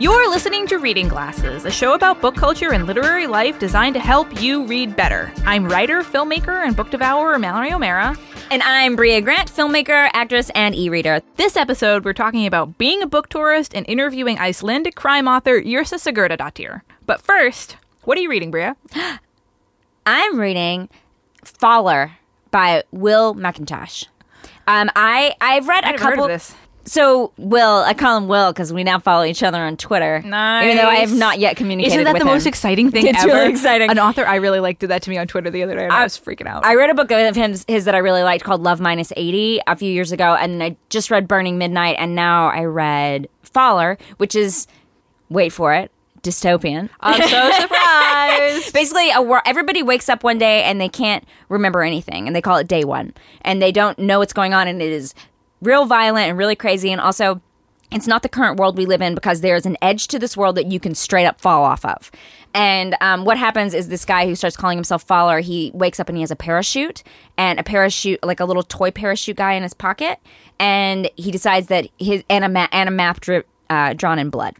You're listening to Reading Glasses, a show about book culture and literary life designed to help you read better. I'm writer, filmmaker, and book devourer Mallory O'Mara. And I'm Brea Grant, filmmaker, actress, and e reader. This episode, we're talking about being a book tourist and interviewing Icelandic crime author Yrsa Sigurdardóttir. But first, what are you reading, Brea? I'm reading Faller by Will McIntosh. Um, I I've read I a couple. Heard of this. So Will, I call him Will because we now follow each other on Twitter. Nice. Even though I have not yet communicated. Isn't that the most exciting thing It's ever? really exciting. An author I really liked did that to me on Twitter the other day, and I, I- was freaking out. I read a book of his, his that I really liked called Love Minus 80 a few years ago, and I just read Burning Midnight, and now I read Faller, which is, wait for it, dystopian. I'm so surprised. Basically, a wor- everybody wakes up one day and they can't remember anything, and they call it day one, and they don't know what's going on, and it is real violent and really crazy, and also. It's not the current world we live in because there's an edge to this world that you can straight up fall off of. And um, what happens is this guy who starts calling himself Faller, he wakes up and he has a parachute and a parachute, like a little toy parachute guy in his pocket. And he decides that his, and a, ma- and a map dri- uh, drawn in blood.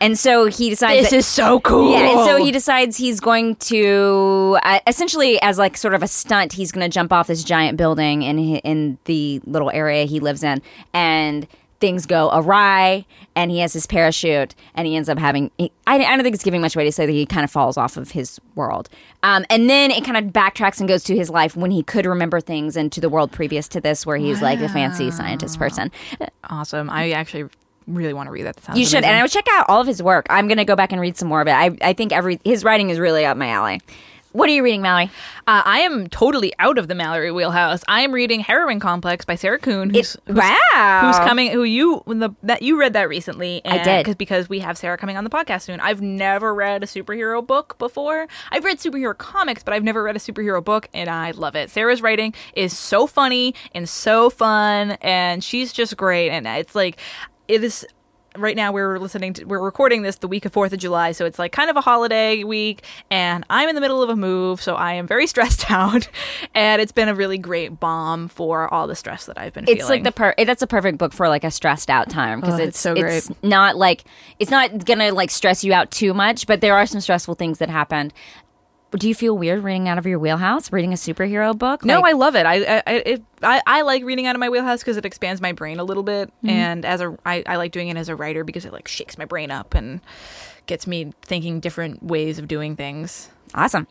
And so he decides this that- is so cool. yeah, and so he decides he's going to uh, essentially, as like sort of a stunt, he's going to jump off this giant building in in the little area he lives in, and things go awry, and he has his parachute, and he ends up having. He, I, I don't think it's giving much away to say that he kind of falls off of his world, um, and then it kind of backtracks and goes to his life when he could remember things, and to the world previous to this, where he's like a fancy scientist person. awesome. I actually really want to read that. that sounds You should, amazing. and I would check out all of his work. I'm going to go back and read some more of it. I, I think every his writing is really up my alley. What are you reading, Mallory? Uh, I am totally out of the Mallory wheelhouse. I am reading Heroine Complex by Sarah Kuhn, who's, It- who's, wow. who's coming. Who you the that you read that recently? I did. cause, because we have Sarah coming on the podcast soon. I've never read a superhero book before. I've read superhero comics, but I've never read a superhero book, and I love it. Sarah's writing is so funny and so fun, and she's just great. And it's like it is right now we're listening to we're recording this the week of fourth of july so it's like kind of a holiday week and i'm in the middle of a move so i am very stressed out and it's been a really great balm for all the stress that i've been It's feeling like the per- that's a perfect book for like a stressed out time because Oh, it's it's so it's great. not like it's not gonna like stress you out too much, but there are some stressful things that happened. Do you feel weird reading out of your wheelhouse, reading a superhero book? no, Like- I love it. I I, it, I I like reading out of my wheelhouse because it expands my brain a little bit, Mm-hmm. and as a I, I like doing it as a writer because it like shakes my brain up and gets me thinking different ways of doing things. awesome.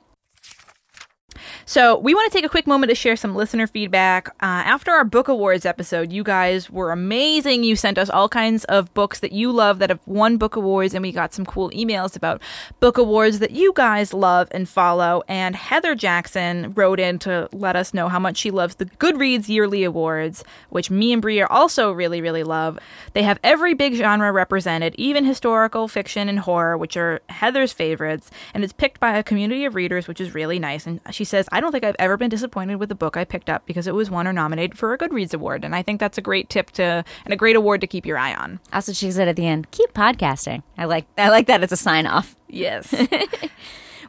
So, we want to take a quick moment to share some listener feedback. Uh, after our book awards episode, you guys were amazing. You sent us all kinds of books that you love that have won book awards, and we got some cool emails about book awards that you guys love and follow. And Heather Jackson wrote in to let us know how much she loves the Goodreads Yearly Awards, which me and Brie also really, really love. They have every big genre represented, even historical fiction and horror, which are Heather's favorites, and it's picked by a community of readers, which is really nice. And she says, I don't think I've ever been disappointed with a book I picked up because it was won or nominated for a Goodreads award. And I think that's a great tip to and a great award to keep your eye on. Also, she said at the end, "Keep podcasting." I like I like that as a sign off. Yes.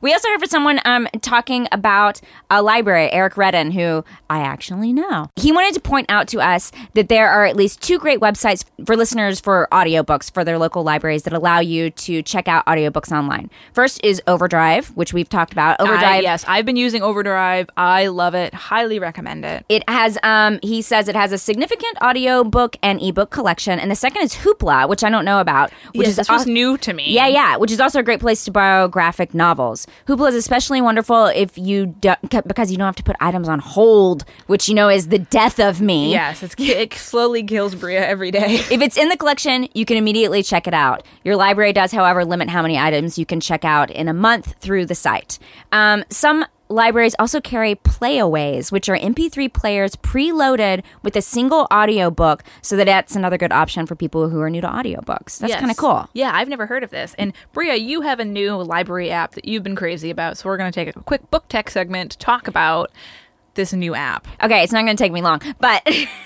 We also heard from someone um, talking about a library, Eric Redden, who I actually know. He wanted to point out to us that there are at least two great websites for listeners for audiobooks for their local libraries that allow you to check out audiobooks online. First is Overdrive, which we've talked about. Overdrive. I, yes, I've been using Overdrive. I love it. Highly recommend it. It has, um, he says it has a significant audiobook and ebook collection. And the second is Hoopla, which I don't know about, which Yes, is this was al- new to me. Yeah, yeah, which is also a great place to borrow graphic novels. Hoopla is especially wonderful if you don't, because you don't have to put items on hold, which you know is the death of me. Yes, it's, it slowly kills Brea every day. If it's in the collection, you can immediately check it out. Your library does, however, limit how many items you can check out in a month through the site. Um, some libraries also carry playaways, which are MP3 players preloaded with a single audiobook, so that that's another good option for people who are new to audiobooks. That's Yes. kind of cool. Yeah, I've never heard of this. And Brea, you have a new library app that you've been crazy about. So we're going to take a quick book tech segment to talk about this new app. Okay, it's not going to take me long, but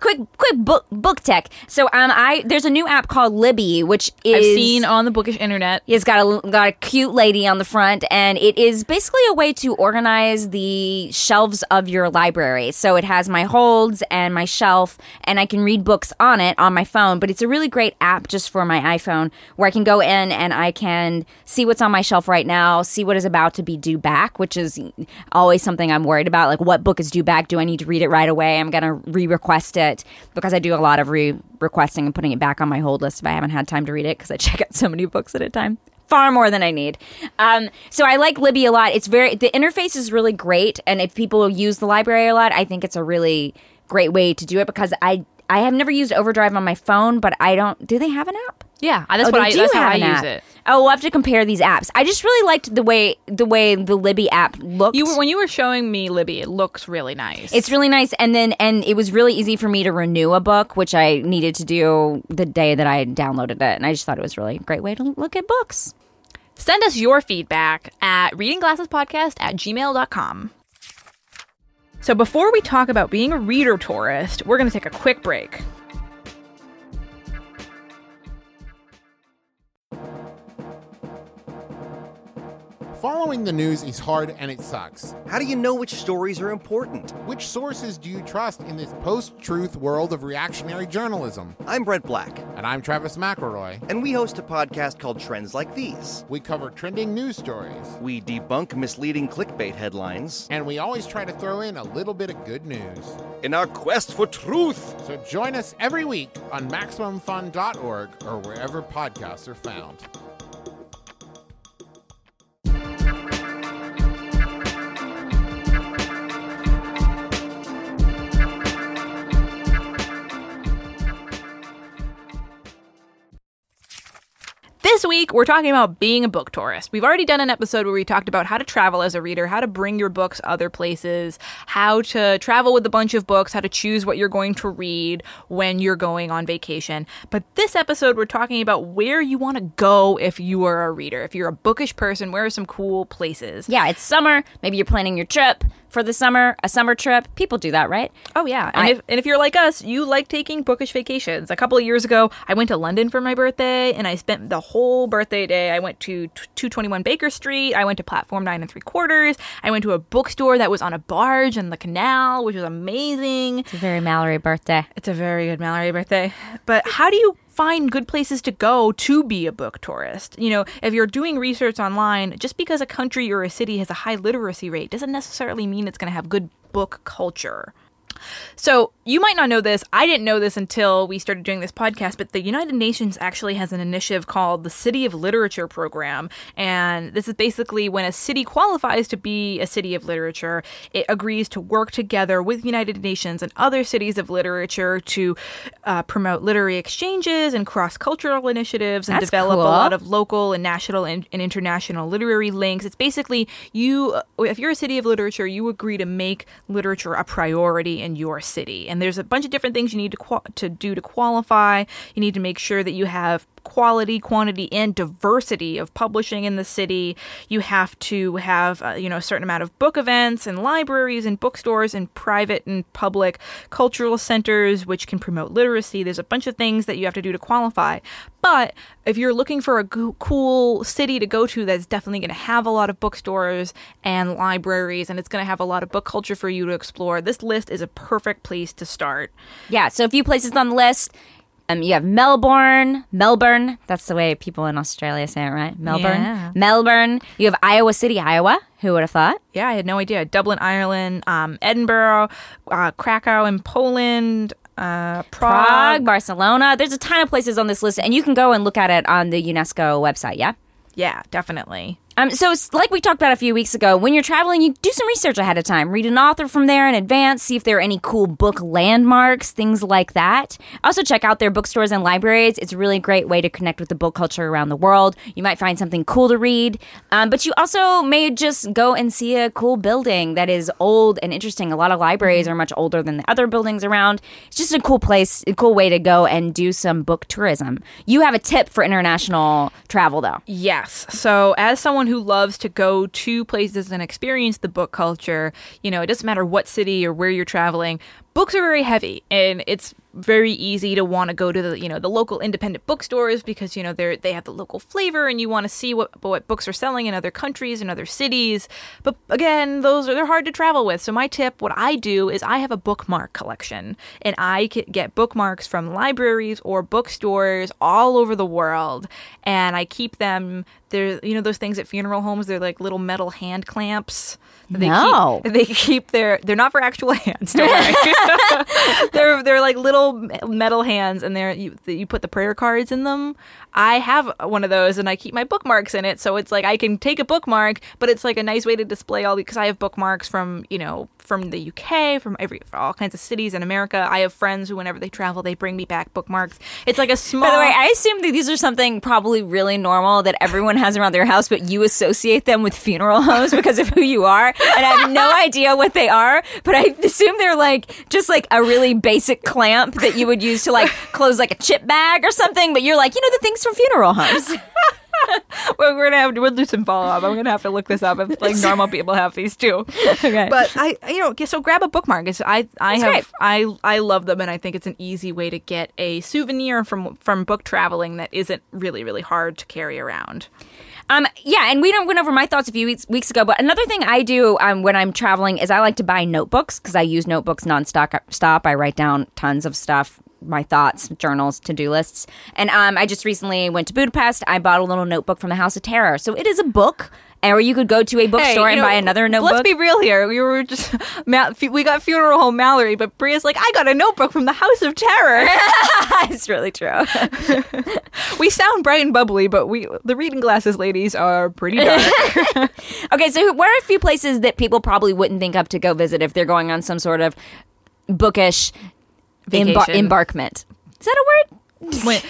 quick quick book book tech. So um I there's a new app called Libby which is I've seen on the bookish internet. It's got a got a cute lady on the front, and it is basically a way to organize the shelves of your library. So it has my holds and my shelf, and I can read books on it on my phone. But it's a really great app just for my iPhone, where I can go in and I can see what's on my shelf right now, see what is about to be due back, which is always something I'm worried about. Like, what book is due back? Do I need to read it right away? I'm gonna re-request it because I do a lot of re-requesting and putting it back on my hold list if I haven't had time to read it because I check out so many books at a time far more than I need. Um, so I like Libby a lot. It's very the interface is really great, and if people use the library a lot, I think it's a really great way to do it because I I have never used Overdrive on my phone, but I don't. Do they have an app? Yeah, that's Oh, what I. do That's how have I an use app. it. Oh, we'll have to compare these apps. I just really liked the way the way the Libby app looked. You were when you were showing me Libby. It looks really nice. It's really nice, and then and it was really easy for me to renew a book, which I needed to do the day that I downloaded it, and I just thought it was really a great way to look at books. Send us your feedback at readingglassespodcast at gmail.com. So before we talk about being a reader tourist, we're going to take a quick break. Following the news is hard and it sucks. How do you know which stories are important? Which sources do you trust in this post truth world of reactionary journalism? I'm Brent Black, And I'm Travis McElroy. and we host a podcast called Trends Like These. We cover trending news stories, We debunk misleading clickbait headlines and we always try to throw in a little bit of good news. in our quest for truth. So join us every week on MaximumFun.org or wherever podcasts are found. Week, we're talking about being a book tourist. We've already done an episode where we talked about how to travel as a reader, how to bring your books other places, how to travel with a bunch of books, how to choose what you're going to read when you're going on vacation. But this episode, we're talking about where you want to go if you are a reader. If you're a bookish person, where are some cool places? Yeah, it's summer. Maybe you're planning your trip for the summer, a summer trip. People do that, right? Oh yeah, and I- if and if you're like us, you like taking bookish vacations. A couple of years ago, I went to London for my birthday, and I spent the whole birthday day. I went to two twenty one Baker Street. I went to platform nine and three quarters. I went to a bookstore that was on a barge in the canal, which was amazing. It's a very Mallory birthday. It's a very good Mallory birthday. But how do you find good places to go to be a book tourist? You know, if you're doing research online, just because a country or a city has a high literacy rate doesn't necessarily mean it's going to have good book culture. So, you might not know this. I didn't know this until we started doing this podcast, but the United Nations actually has an initiative called the City of Literature Program. And this is basically when a city qualifies to be a city of literature, it agrees to work together with United Nations and other cities of literature to uh, promote literary exchanges and cross cultural initiatives and That's develop cool. a lot of local and national and, and international literary links. It's basically you, if you're a city of literature, you agree to make literature a priority in your city. And there's a bunch of different things you need to qual- to do to qualify. You need to make sure that you have quality, quantity, and diversity of publishing in the city. You have to have uh, you know a certain amount of book events and libraries and bookstores and private and public cultural centers which can promote literacy. There's a bunch of things that you have to do to qualify. But if you're looking for a cool city to go to that's definitely going to have a lot of bookstores and libraries and it's going to have a lot of book culture for you to explore, this list is a perfect place to start. Yeah, so a few places on the list. Um, you have Melbourne, Melbourne. That's the way people in Australia say it, right? Melbourne, Yeah. Melbourne. You have Iowa City, Iowa. Who would have thought? Yeah, I had no idea. Dublin, Ireland, um, Edinburgh, uh, Krakow in Poland, uh, Prague, Prague. Barcelona. There's a ton of places on this list, and you can go and look at it on the UNESCO website. Yeah. Yeah, definitely. Um, so, it's like we talked about a few weeks ago, when you're traveling, you do some research ahead of time. Read an author from there in advance, see if there are any cool book landmarks, things like that. Also, check out their bookstores and libraries. It's a really great way to connect with the book culture around the world. You might find something cool to read, um, but you also may just go and see a cool building that is old and interesting. A lot of libraries are much older than the other buildings around. It's just a cool place, a cool way to go and do some book tourism. You have a tip for international travel, though. Yes. So, as someone who loves to go to places and experience the book culture, you know, it doesn't matter what city or where you're traveling, books are very heavy and it's very easy to want to go to the you know the local independent bookstores because you know they're they have the local flavor and you want to see what what books are selling in other countries and other cities. But again those are they're hard to travel with. So my tip what i do is i have a bookmark collection and i get bookmarks from libraries or bookstores all over the world. And i keep them they're you know those things at funeral homes they're like little metal hand clamps they No. keep, they keep their they're not for actual hands don't worry they're they're like little metal hands and they're you, you put the prayer cards in them i have one of those and i keep my bookmarks in it so it's like i can take a bookmark but it's like a nice way to display all because i have bookmarks from you know from the uk from every from all kinds of cities in america i have friends who whenever they travel they bring me back bookmarks it's like a small By the way, I assume that these are something probably really normal that everyone has around their house, but you associate them with funeral homes because of who you are. And I have no idea what they are, but I assume they're like just like a really basic clamp that you would use to like close like a chip bag or something. But you're like, you know, the things from funeral homes. well, we're gonna have to we'll do some follow up. I'm gonna have to look this up if like normal people have these too. Okay. But I, you know, so grab a bookmark. It's, I, I That's have, great. I, I love them, and I think it's an easy way to get a souvenir from from book traveling that isn't really really hard to carry around. Um, yeah, and we don't went over my thoughts a few weeks, weeks ago. But another thing I do um, when I'm traveling is I like to buy notebooks because I use notebooks nonstop. Stop. I write down tons of stuff, my thoughts, journals, to do lists. And um, I just recently went to Budapest. I bought a little notebook from the House of Terror. So it is a book, or you could go to a bookstore Hey, and know, buy another notebook. Let's be real here. We were just we got funeral home Mallory, but Brea's like, I got a notebook from the House of Terror. it's really true. we sound bright and bubbly, but we the reading glasses ladies are pretty dark. Okay, so where are a few places that people probably wouldn't think of to go visit if they're going on some sort of bookish embar- embarkment? Is that a word? Wait,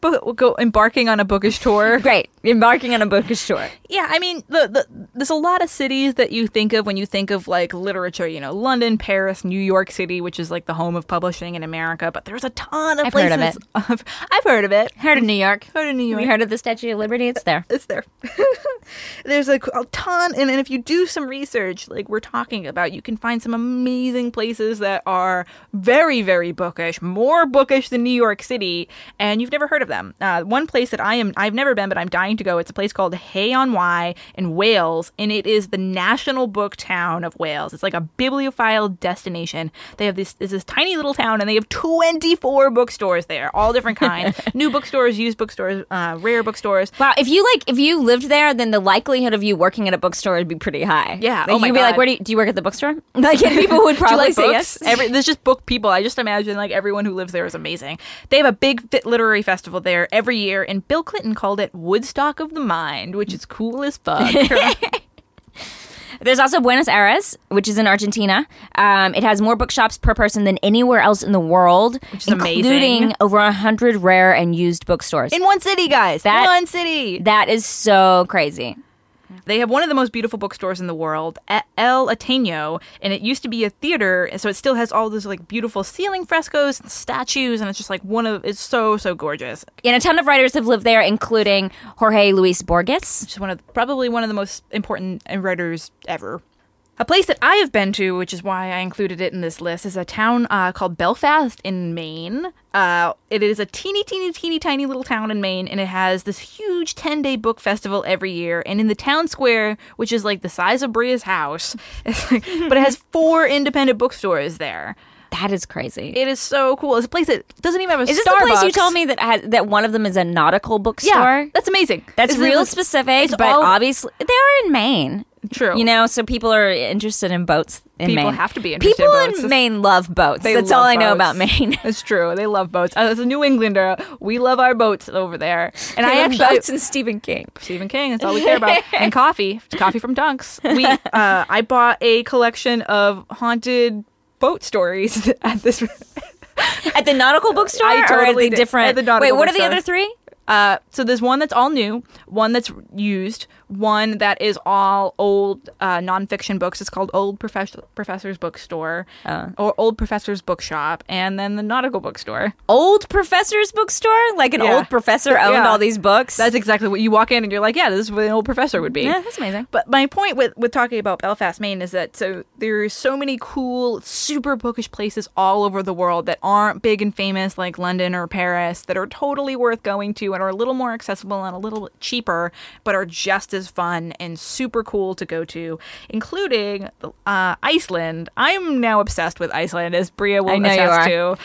book, go embarking on a bookish tour. Great, embarking on a bookish tour. Yeah, I mean, the, the, there's a lot of cities that you think of when you think of like literature. You know, London, Paris, New York City, which is like the home of publishing in America. But there's a ton of I've heard places. of Of, I've heard of it. Heard of New York? Heard of New York. We heard of the Statue of Liberty. It's there. It's there. there's like a ton, and, and if you do some research, like we're talking about, you can find some amazing places that are very, very bookish, more bookish than New York City, and you've never heard of them. Uh, one place that I am, I've never been, but I'm dying to go. It's a place called Hay on Wye in Wales, and it is the national book town of Wales. It's like a bibliophile destination. They have this, it's this tiny little town, and they have 24 bookstores there, all different kinds, new bookstores, used bookstores, uh, rare bookstores. Wow, if you like, if you lived there, then the likelihood of you working at a bookstore would be pretty high. Yeah, like, oh my you'd be like, "Where do you, do you work at the bookstore?" Like, people would probably like say yes. Every, there's just book people. I just imagine like everyone who lives there is amazing. They have a big fit literary festival there every year, and Bill Clinton called it Woodstock of the Mind, which is cool as fuck. There's also Buenos Aires, which is in Argentina. Um, it has more bookshops per person than anywhere else in the world, Which is including amazing. over a hundred rare and used bookstores. In one city, guys. That- one city. that is so crazy. They have one of the most beautiful bookstores in the world, El Ateneo, and it used to be a theater, so it still has all those like beautiful ceiling frescoes and statues, and it's just like one of it's so so gorgeous. And a ton of writers have lived there, including Jorge Luis Borges. Which is one of probably one of the most important writers ever. A place that I have been to, which is why I included it in this list, is a town uh, called Belfast in Maine. Uh, it is a teeny, teeny, teeny, tiny little town in Maine, and it has this huge 10 day book festival every year. And in the town square, which is like the size of Brea's house, it's like, but it has four independent bookstores there. That is crazy. It is so cool. It's a place that doesn't even have a is this Starbucks. the place you told me that has, that one of them is a nautical bookstore? Yeah, that's amazing. That's It's real specific, but all- obviously they're in Maine. True. You know, so people are interested in boats in People Maine. have to be interested in People boats. in Maine love boats. They That's all love I know about Maine. It's true. They love boats. As a New Englander, we love our boats over there. And I actually boats and Stephen King. Stephen King. That's all we care about. and coffee. Coffee from Dunks. We. Uh, I bought a collection of haunted boat stories at this. At the nautical bookstore I or at totally the different At the nautical Wait, what are the other three? Uh, so there's one that's all new, one that's used, one that is all old uh, nonfiction books. It's called Old Professor Professor's Bookstore or Old Professor's Bookshop, and then the Nautical Bookstore. Old professor's bookstore? Like an Yeah. old professor owned Yeah. all these books? That's exactly what you walk in and you're like, yeah, this is what an old professor would be. yeah, that's amazing. But my point with, with talking about Belfast, Maine is that so there's so many cool, super bookish places all over the world that aren't big and famous like London or Paris that are totally worth going to and are a little more accessible and a little bit cheaper, but are just as fun and super cool to go to, including uh, Iceland. I'm now obsessed with Iceland, as Brea will I know you attest to.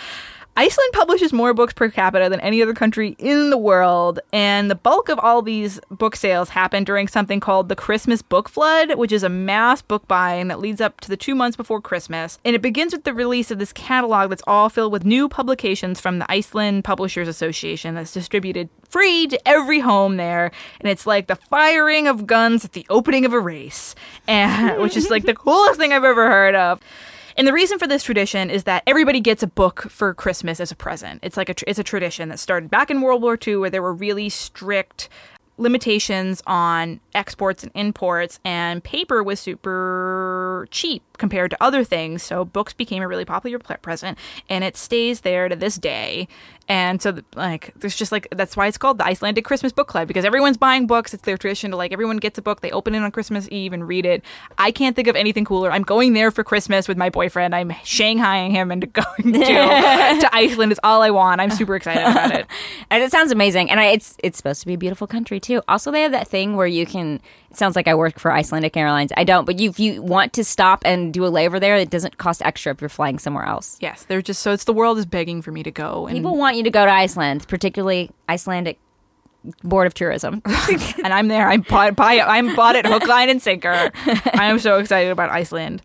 Iceland publishes more books per capita than any other country in the world, and the bulk of all these book sales happen during something called the Christmas Book Flood, which is a mass book buying that leads up to the two months before Christmas. And it begins with the release of this catalog that's all filled with new publications from the Iceland Publishers Association that's distributed free to every home there. And it's like the firing of guns at the opening of a race, and which is like the coolest thing I've ever heard of. And the reason for this tradition is that everybody gets a book for Christmas as a present. It's like a it's a tradition that started back in World War II, where there were really strict limitations on exports and imports, and paper was super cheap compared to other things. So books became a really popular present, and it stays there to this day. And so, like, there's just like that's why it's called the Icelandic Christmas Book Club because everyone's buying books. It's their tradition to like everyone gets a book, they open it on Christmas Eve and read it. I can't think of anything cooler. I'm going there for Christmas with my boyfriend. I'm shanghaiing him into going to to Iceland. Is all I want. I'm super excited about it. And it sounds amazing, and I, it's it's supposed to be a beautiful country too. Also, they have that thing where you can. It sounds like I work for Icelandic Airlines. I don't, but you, if you want to stop and do a layover there, it doesn't cost extra if you're flying somewhere else. Yes, they're just so it's the world is begging for me to go. And People want you to go to Iceland, particularly Icelandic Board of Tourism. and I'm there. I'm bought, buy, I'm bought it hook, line, and sinker. I am so excited about Iceland.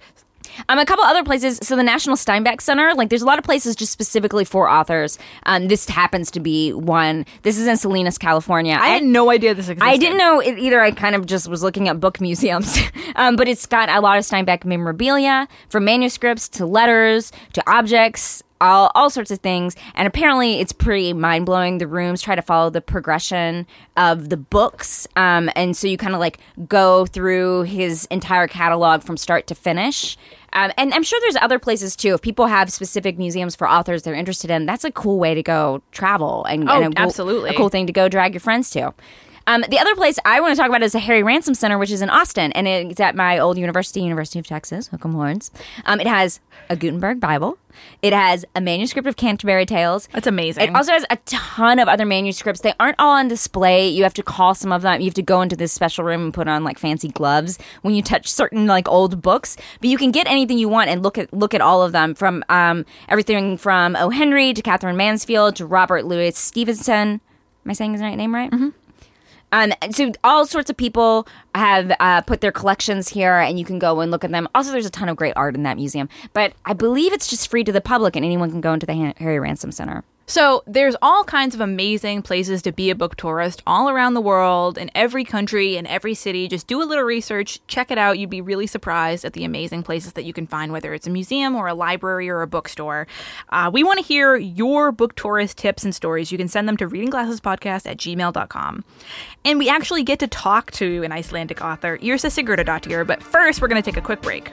Um, a couple other places. So the National Steinbeck Center, like there's a lot of places just specifically for authors. Um, this happens to be one. This is in Salinas, California. I had no idea this existed. I didn't know it either. I kind of just was looking at book museums, um, but it's got a lot of Steinbeck memorabilia, from manuscripts to letters to objects, all all sorts of things. And apparently, it's pretty mind blowing. The rooms try to follow the progression of the books, um, and so you kind of like go through his entire catalog from start to finish. Um, and I'm sure there's other places too. If people have specific museums for authors they're interested in, that's a cool way to go travel and, Oh, and a absolutely. a cool thing to go drag your friends to. Um, the other place I want to talk about is the Harry Ransom Center, which is in Austin, and it's at my old university, University of Texas, Hook'em Horns. Um, it has a Gutenberg Bible. It has a manuscript of Canterbury Tales. That's amazing. It also has a ton of other manuscripts. They aren't all on display. You have to call some of them. You have to go into this special room and put on like fancy gloves when you touch certain like old books. But you can get anything you want and look at look at all of them from um, everything from O. Henry to Katherine Mansfield to Robert Louis Stevenson. Am I saying his right name right? Mm-hmm. Um, so all sorts of people have uh, put their collections here, and you can go and look at them. Also, there's a ton of great art in that museum, but I believe it's just free to the public, and anyone can go into the Harry Ransom Center. So there's all kinds of amazing places to be a book tourist all around the world, in every country, in every city. Just do a little research, check it out. You'd be really surprised at the amazing places that you can find, whether it's a museum or a library or a bookstore. Uh, we want to hear your book tourist tips and stories. You can send them to readingglassespodcast at gmail.com. And we actually get to talk to an Icelandic author, Yrsa Sigurdardottir, but first we're going to take a quick break.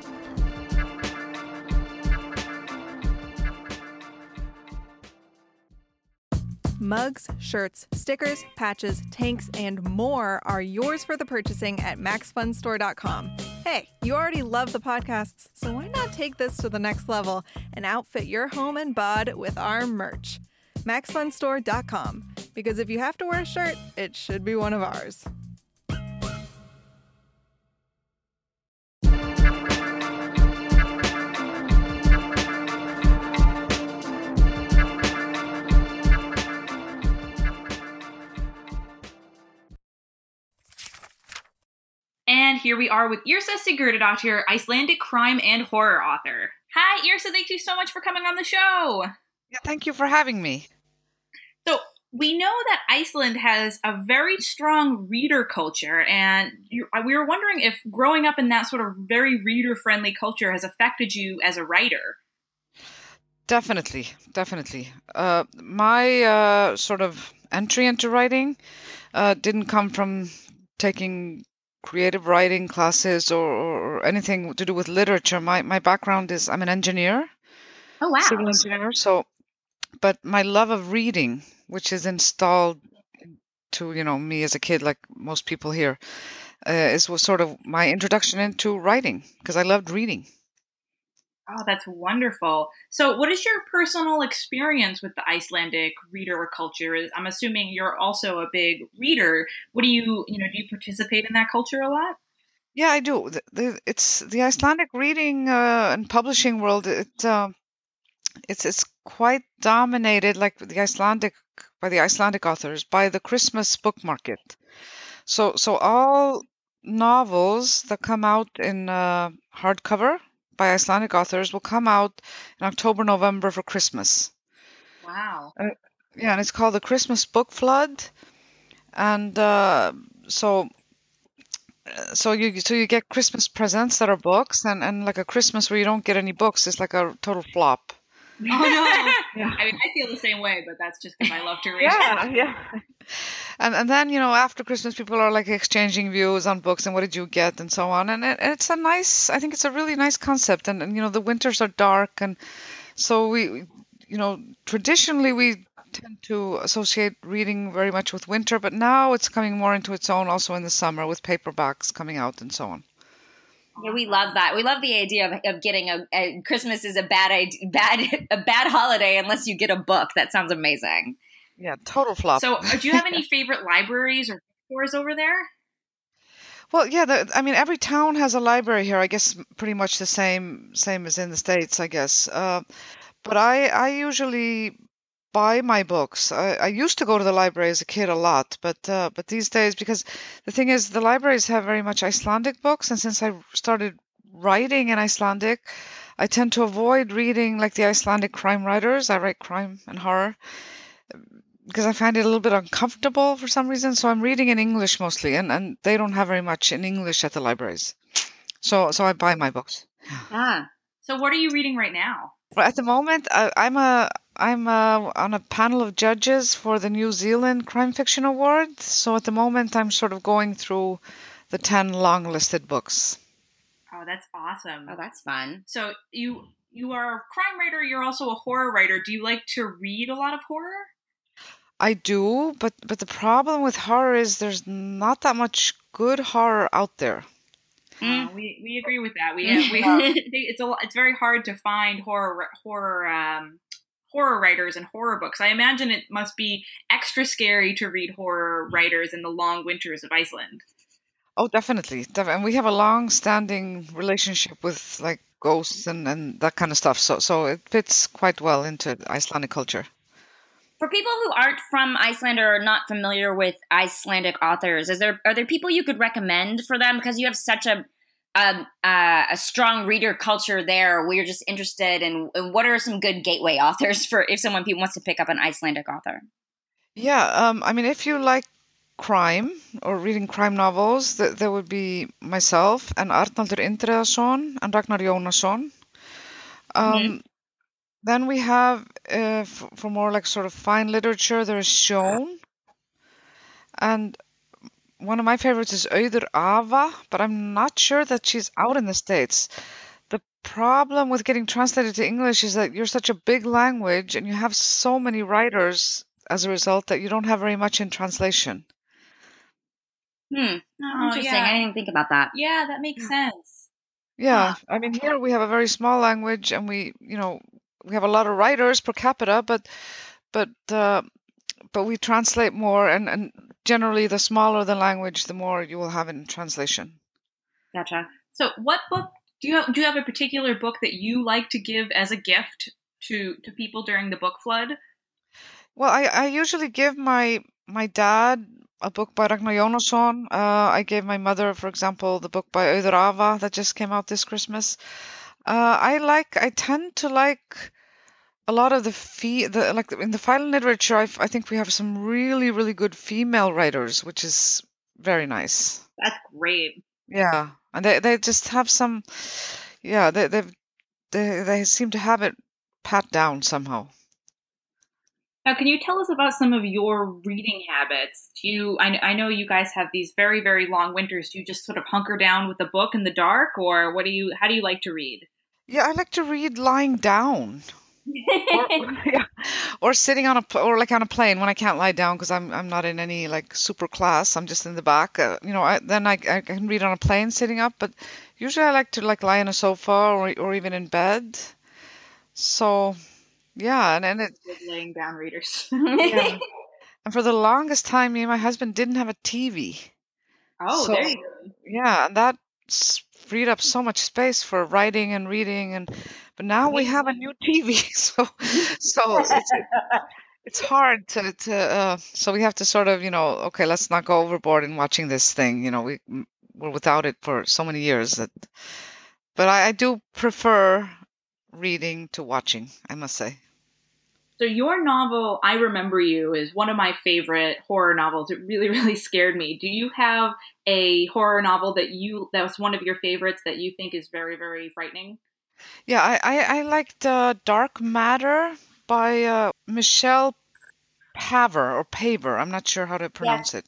Mugs, shirts, stickers, patches, tanks, and more are yours for the purchasing at MaxFunStore.com. Hey, you already love the podcasts, so why not take this to the next level and outfit your home and bod with our merch? MaxFunStore.com. Because if you have to wear a shirt, it should be one of ours. And here we are with Yrsa Sigurdardottir, Icelandic crime and horror author. Hi, Yrsa. Thank you so much for coming on the show. Yeah, thank you for having me. So, we know that Iceland has a very strong reader culture, and uh, we were wondering if growing up in that sort of very reader friendly culture has affected you as a writer. Definitely, definitely. Uh, my uh, sort of entry into writing uh, didn't come from taking creative writing classes or, or anything to do with literature. My my background is I'm an engineer, Oh wow. civil engineer. So, but my love of reading, which is installed to you know me as a kid, like most people here, uh, is was sort of my introduction into writing because I loved reading. Oh, that's wonderful. So, what is your personal experience with the Icelandic reader culture? I'm assuming you're also a big reader. What do you, you know, do you participate in that culture a lot? Yeah, I do. The, the, it's the Icelandic reading uh, and publishing world. It uh, it's it's quite dominated, like the Icelandic by the Icelandic authors, by the Christmas book market. So so all novels that come out in uh, hardcover by Icelandic authors will come out in October, November for Christmas. Wow. Yeah, and it's called the Christmas Book Flood, and uh, so uh, so you so you get Christmas presents that are books, and and like a Christmas where you don't get any books is like a total flop. Oh no. I mean, I feel the same way, but that's just because I love to read. yeah. And and then you know after Christmas people are like exchanging views on books and what did you get and so on and it, it's a nice I think it's a really nice concept and, and you know the winters are dark and so we you know traditionally we tend to associate reading very much with winter but now it's coming more into its own also in the summer with paperbacks coming out and so on. Yeah, we love that. We love the idea of, of getting a, a Christmas is a bad idea, bad a bad holiday unless you get a book. That sounds amazing. Yeah, total flop. So, uh, do you have any favorite libraries or stores over there? Well, yeah, the, I mean, every town has a library here. I guess pretty much the same same as in the states. I guess, uh, but I I usually buy my books. I, I used to go to the library as a kid a lot, but uh, but these days because the thing is the libraries have very much Icelandic books, and since I started writing in Icelandic, I tend to avoid reading like the Icelandic crime writers. I write crime and horror because I find it a little bit uncomfortable for some reason. So I'm reading in English mostly, and, and they don't have very much in English at the libraries. So so I buy my books. Ah, So, what are you reading right now? Well, at the moment, I, I'm a I'm a, on a panel of judges for the New Zealand Crime Fiction Award. So at the moment, I'm sort of going through the ten long listed books. Oh, that's awesome. oh, that's fun. So, you you are a crime writer. You're also a horror writer. Do you like to read a lot of horror? I do, but but the problem with horror is there's not that much good horror out there. Uh, we we agree with that. We we it's a it's very hard to find horror horror um, horror writers and horror books. I imagine it must be extra scary to read horror writers in the long winters of Iceland. Oh, definitely, and we have a long-standing relationship with like ghosts and, and that kind of stuff. So so it fits quite well into Icelandic culture. For people who aren't from Iceland or are not familiar with Icelandic authors, is there are there people you could recommend for them because you have such a a, a, a strong reader culture there? We're just interested in, in what are some good gateway authors for if someone wants to pick up an Icelandic author. Yeah, um, I mean, if you like crime or reading crime novels, th- there would be myself and Arnaldur Indriðason and Ragnar Jónasson. Um, Then we have, uh, f- for more like sort of fine literature, there is Sjón. And one of my favorites is Auður Ava, but I'm not sure that she's out in the States. The problem with getting translated to English is that you're such a big language and you have so many writers as a result that you don't have very much in translation. Hmm. Oh, Interesting. yeah. I didn't think about that. Yeah, that makes sense. Yeah, I mean here we have a very small language and we, you know, we have a lot of writers per capita, but but uh, but we translate more and and generally the smaller the language, the more you will have in translation. Gotcha. So, what book do you have? Do you have a particular book that you like to give as a gift to to people during the book flood? Well, I, I usually give my my dad a book by Ragnar Jónasson. Uh, I gave my mother, for example, the book by Auður Ava that just came out this Christmas. Uh, I like, I tend to like a lot of the fe the like in the final literature. I, I think we have some really really good female writers, which is very nice. That's great. Yeah, and they they just have some, yeah, they they they they seem to have it pat down somehow. Now, can you tell us about some of your reading habits? Do you, I, I know you guys have these very, very long winters. Do you just sort of hunker down with a book in the dark, or what do you, how do you like to read? Yeah, I like to read lying down. Or, yeah, or sitting on a or like on a plane when I can't lie down because I'm I'm not in any like super class. I'm just in the back. Uh, you know, I, then I, I can read on a plane sitting up. But usually I like to like lie on a sofa or or even in bed. So yeah, and and it laying down readers. yeah. and for the longest time, me and my husband didn't have a TV. Oh, So- there you go. Yeah, and that freed up so much space for writing and reading and but now we have a new TV so so it's, it's hard to to uh, so we have to sort of you know okay let's not go overboard in watching this thing you know we were without it for so many years that but I, I do prefer reading to watching I must say So your novel, I Remember You, is one of my favorite horror novels. It really, really scared me. Do you have a horror novel that you that was one of your favorites that you think is very, very frightening? Yeah I I, I liked uh, Dark Matter by uh, Michelle Paver or Paver I'm not sure how to pronounce it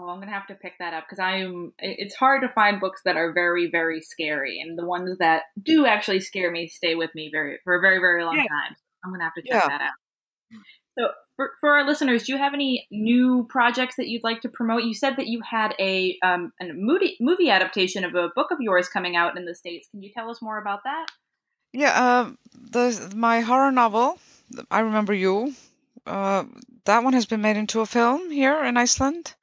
Oh, I'm gonna have to pick that up because I'm. It's hard to find books that are very, very scary, and the ones that do actually scare me stay with me very for a very, very long Yeah. time. I'm gonna have to check Yeah. that out. So, for, for our listeners, do you have any new projects that you'd like to promote? You said that you had a um a movie movie adaptation of a book of yours coming out in the states. Can you tell us more about that? Yeah, um, the my horror novel, I Remember You, uh, that one has been made into a film here in Iceland,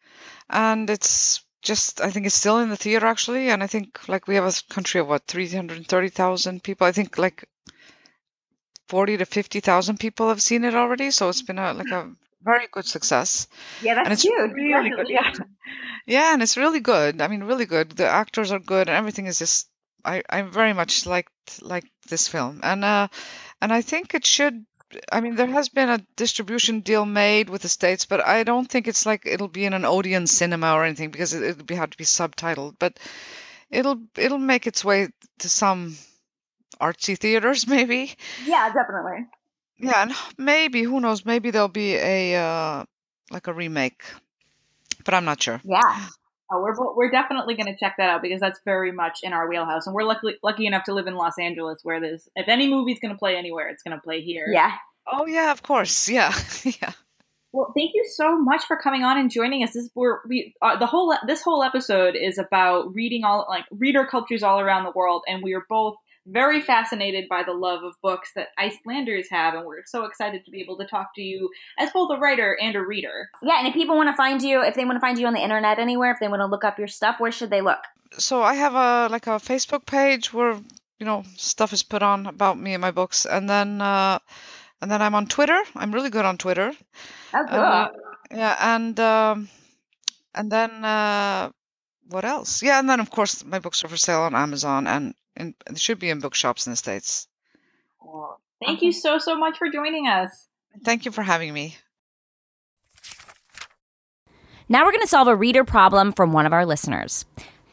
and it's just I think it's still in the theater actually, and I think like we have a country of what 330,000 people. I think like 40 to 50,000 people have seen it already, so it's been a like a very good success. Yeah, And it's really good, yeah. Yeah, and it's really good. I mean, really good. The actors are good, and everything is just. I I very much liked like this film, and uh, and I think it should. I mean, there has been a distribution deal made with the states, but I don't think it's like it'll be in an Odeon cinema or anything because it, it'll be have to be subtitled. But it'll it'll make its way to some artsy theaters, maybe. Yeah, definitely. Yeah, and maybe who knows? Maybe there'll be a uh, like a remake, but I'm not sure. Yeah. Oh, we're we're definitely going to check that out because that's very much in our wheelhouse, and we're lucky lucky enough to live in Los Angeles, where there's if any movie's going to play anywhere, it's going to play here. Yeah. Oh yeah, of course. Yeah, yeah. Well, thank you so much for coming on and joining us. This we're we uh, the whole this whole episode is about reading all like reader cultures all around the world, and we are both very fascinated by the love of books that Icelanders have, and we're so excited to be able to talk to you as both a writer and a reader. Yeah, and if people want to find you, if they want to find you on the internet anywhere, if they want to look up your stuff, where should they look? so I have a like a Facebook page where you know stuff is put on about me and my books, and then uh, and then I'm on Twitter. I'm really good on Twitter. Oh, Uh, yeah, and um, and then uh, what else? Yeah, and then of course my books are for sale on Amazon and and they should be in bookshops in the states. Thank you so so much for joining us. Thank you for having me. Now we're going to solve a reader problem from one of our listeners.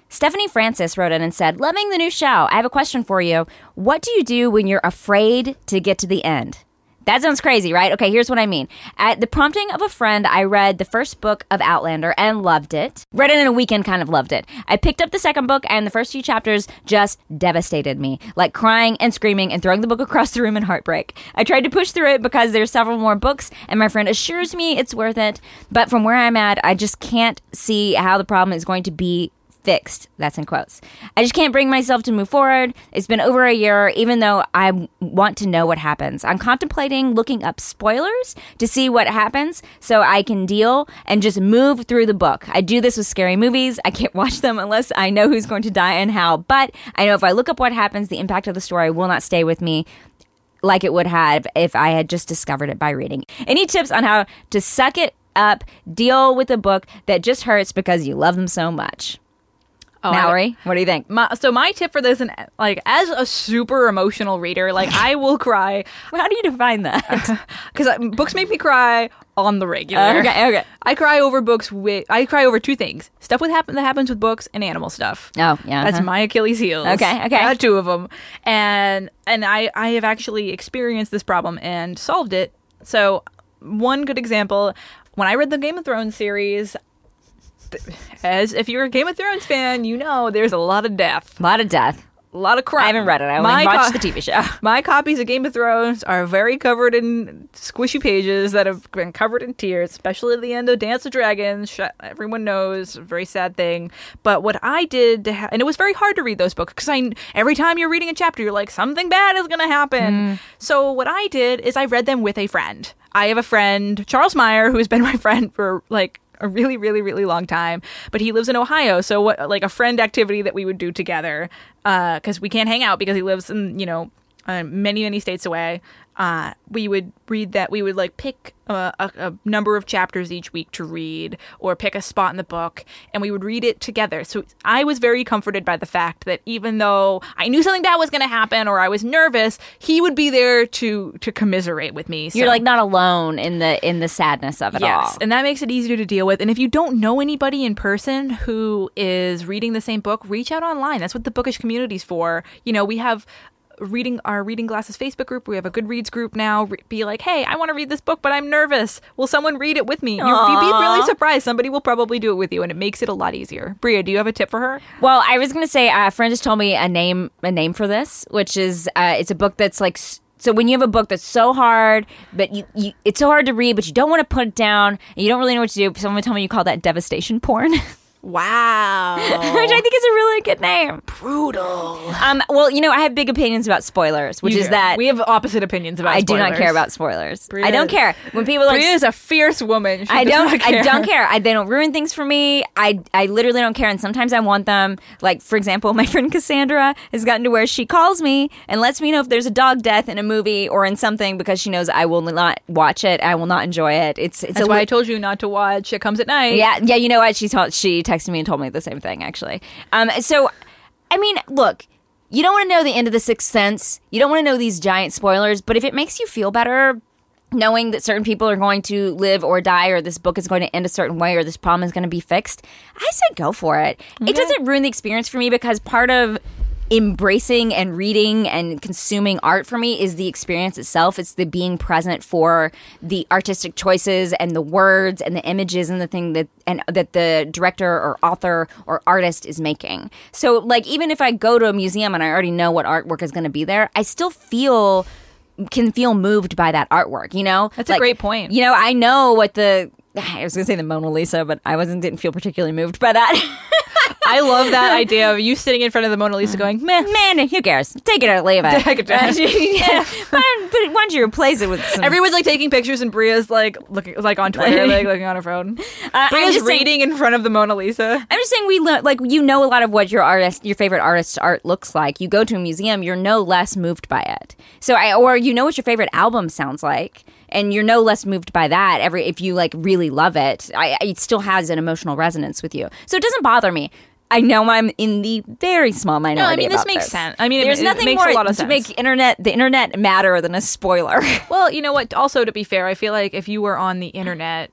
Stephanie Francis wrote in and said, Loving the new show. I have a question for you. What do you do when you're afraid to get to the end? That sounds crazy, right? Okay, here's what I mean. At the prompting of a friend, I read the first book of Outlander and loved it. Read it in a weekend, kind of loved it. I picked up the second book, and the first few chapters just devastated me, like crying and screaming and throwing the book across the room in heartbreak. I tried to push through it because there's several more books, and my friend assures me it's worth it. But from where I'm at, I just can't see how the problem is going to be fixed. That's in quotes. I just can't bring myself to move forward. It's been over a year, even though I want to know what happens. I'm contemplating looking up spoilers to see what happens so I can deal and just move through the book. I do this with scary movies. I can't watch them unless I know who's going to die and how. But I know if I look up what happens, the impact of the story will not stay with me like it would have if I had just discovered it by reading. Any tips on how to suck it up, deal with a book that just hurts because you love them so much? Oh, Mallory, what do you think? My, so my tip for this, and like as a super emotional reader, like I will cry How do you define that? because books make me cry on the regular. okay, okay. I cry over books. With I cry over two things: stuff with happen that happens with books and animal stuff. Oh, yeah. That's uh-huh. my Achilles heels. Okay, okay. I got two of them, and and I I have actually experienced this problem and solved it. So one good example when I read the Game of Thrones series. As if you're a Game of Thrones fan, you know there's a lot of death, A lot of death. a lot of crap. I haven't read it. I only My watched co- the TV show. My copies of Game of Thrones are very covered in squishy pages that have been covered in tears, especially at the end of Dance of Dragons. Everyone knows, very sad thing. But what I did, to ha- and it was very hard to read those books because I every time you're reading a chapter, you're like something bad is going to happen. Mm. So what I did is I read them with a friend. I have a friend, Charles Meyer, who has been my friend for like a really, really, really long time. But he lives in Ohio, so what like a friend activity that we would do together uh, because we can't hang out because he lives in you know uh, many many states away. Uh, we would read that we would like pick uh, a, a number of chapters each week to read or pick a spot in the book and we would read it together so i was very comforted by the fact that even though i knew something bad was going to happen or i was nervous he would be there to to commiserate with me You're like not alone in the in the sadness of it Yes, all. and that makes it easier to deal with. And if you don't know anybody in person who is reading the same book, reach out online. That's what the bookish community's for. You know, we have reading our reading glasses Facebook group. We have a Goodreads group now. Re- be like, hey, I want to read this book, but I'm nervous. Will someone read it with me? You, you'd be really surprised. Somebody will probably do it with you, and it makes it a lot easier. Brea, do you have a tip for her? Well, I was going to say a friend just told me a name a name for this, which is uh, it's a book that's like s- so when you have a book that's so hard, but you, you it's so hard to read, but you don't want to put it down, and you don't really know what to do. Someone told me you call that devastation porn, which I think is a really good name. brutal. Um, well, you know, I have big opinions about spoilers, which You is do. that we have opposite opinions about. I do not spoilers. care about spoilers. Brea- I don't care when people like. Brea is a fierce woman. She I does don't. not I don't care. I, they don't ruin things for me. I. I literally don't care. And sometimes I want them. Like for example, my friend Cassandra has gotten to where she calls me and lets me know if there's a dog death in a movie or in something because she knows I will not watch it. I will not enjoy it. It's. It's That's a why li- I told you not to watch. It comes at night. yeah, yeah. You know what? She told. She texted me and told me the same thing. Actually. Um. So, I mean, look. You don't want to know the end of the Sixth Sense. You don't want to know these giant spoilers. But if it makes you feel better, knowing that certain people are going to live or die, or this book is going to end a certain way, or this problem is going to be fixed, I say go for it. It doesn't ruin the experience for me because part of embracing and reading and consuming art for me is the experience itself. It's the being present for the artistic choices and the words and the images and the thing that and that the director or author or artist is making. So like even if I go to a museum and I already know what artwork is going to be there, I still feel can feel moved by that artwork, you know? That's a great point. You know, I know what the I was going to say the Mona Lisa, but I wasn't didn't feel particularly moved by that. I love that idea of you sitting in front of the Mona Lisa going, meh. Man, who cares? Take it or leave it. Take it or- yeah. Why, but why don't you replace it with some? Everyone's like taking pictures, and Brea's like looking, like on Twitter, like looking on her phone. Uh, I'm Brea's just saying- reading in front of the Mona Lisa. I'm just saying we lo- like you know a lot of what your artist, your favorite artist's art looks like. You go to a museum, you're no less moved by it. So I or you know what your favorite album sounds like, and you're no less moved by that. Every if you like really love it, I, it still has an emotional resonance with you. So it doesn't bother me. I know I'm in the very small minority. No, I mean, this makes sense. I mean, there's it nothing makes more a lot of to sense. make internet the internet matter than a spoiler. Well, you know what? Also, to be fair, I feel like if you were on the internet,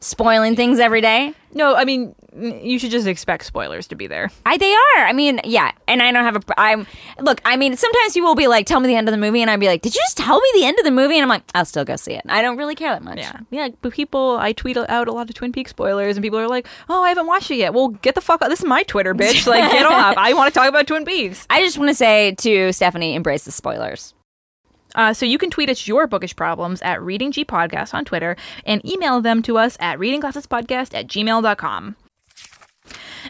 Spoiling things every day. no, I mean, you should just expect spoilers to be there. I, they are. I mean, yeah. And I don't have a. I'm look. I mean, sometimes people will be like, "Tell me the end of the movie," and I'd be like, "Did you just tell me the end of the movie?" And I'm like, "I'll still go see it." I don't really care that much. Yeah, yeah. But people, I tweet out a lot of Twin Peaks spoilers, and people are like, "Oh, I haven't watched it yet." Well, get the fuck out. This is my Twitter, bitch. Like, get off. I want to talk about Twin Peaks. I just want to say to Stephanie, embrace the spoilers. Uh, so you can tweet us your bookish problems at Reading G Podcast on Twitter and email them to us at readingglassespodcast at gmail.com.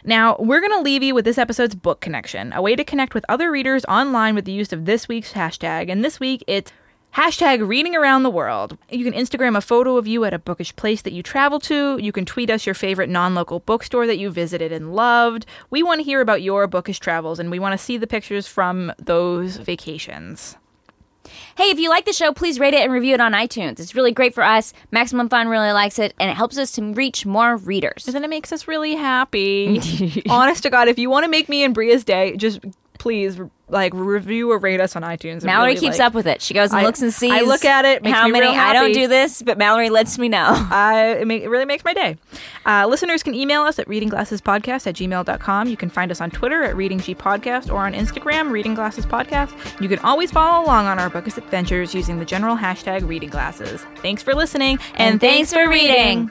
Now, we're going to leave you with this episode's book connection, a way to connect with other readers online with the use of this week's hashtag. And this week, it's hashtag reading around the world. You can Instagram a photo of you at a bookish place that you travel to. You can tweet us your favorite non local bookstore that you visited and loved. We want to hear about your bookish travels, and we want to see the pictures from those vacations. Hey, if you like the show, please rate it and review it on iTunes. It's really great for us. Maximum Fun really likes it, and it helps us to reach more readers. And then it makes us really happy. Honest to God, if you want to make me and Brea's day, just please like review or rate us on iTunes. It Mallory really, keeps like- up with it. She goes and I- looks and sees. I look at it, makes how many. I don't do this, but Mallory lets me know. I, it, make, it really makes my day. Uh, listeners can email us at readingglassespodcast at gmail.com. You can find us on Twitter at readinggpodcast or on Instagram, Reading Glasses Podcast. You can always follow along on our bookist adventures using the general hashtag Reading Glasses. Thanks for listening, and, And thanks for reading.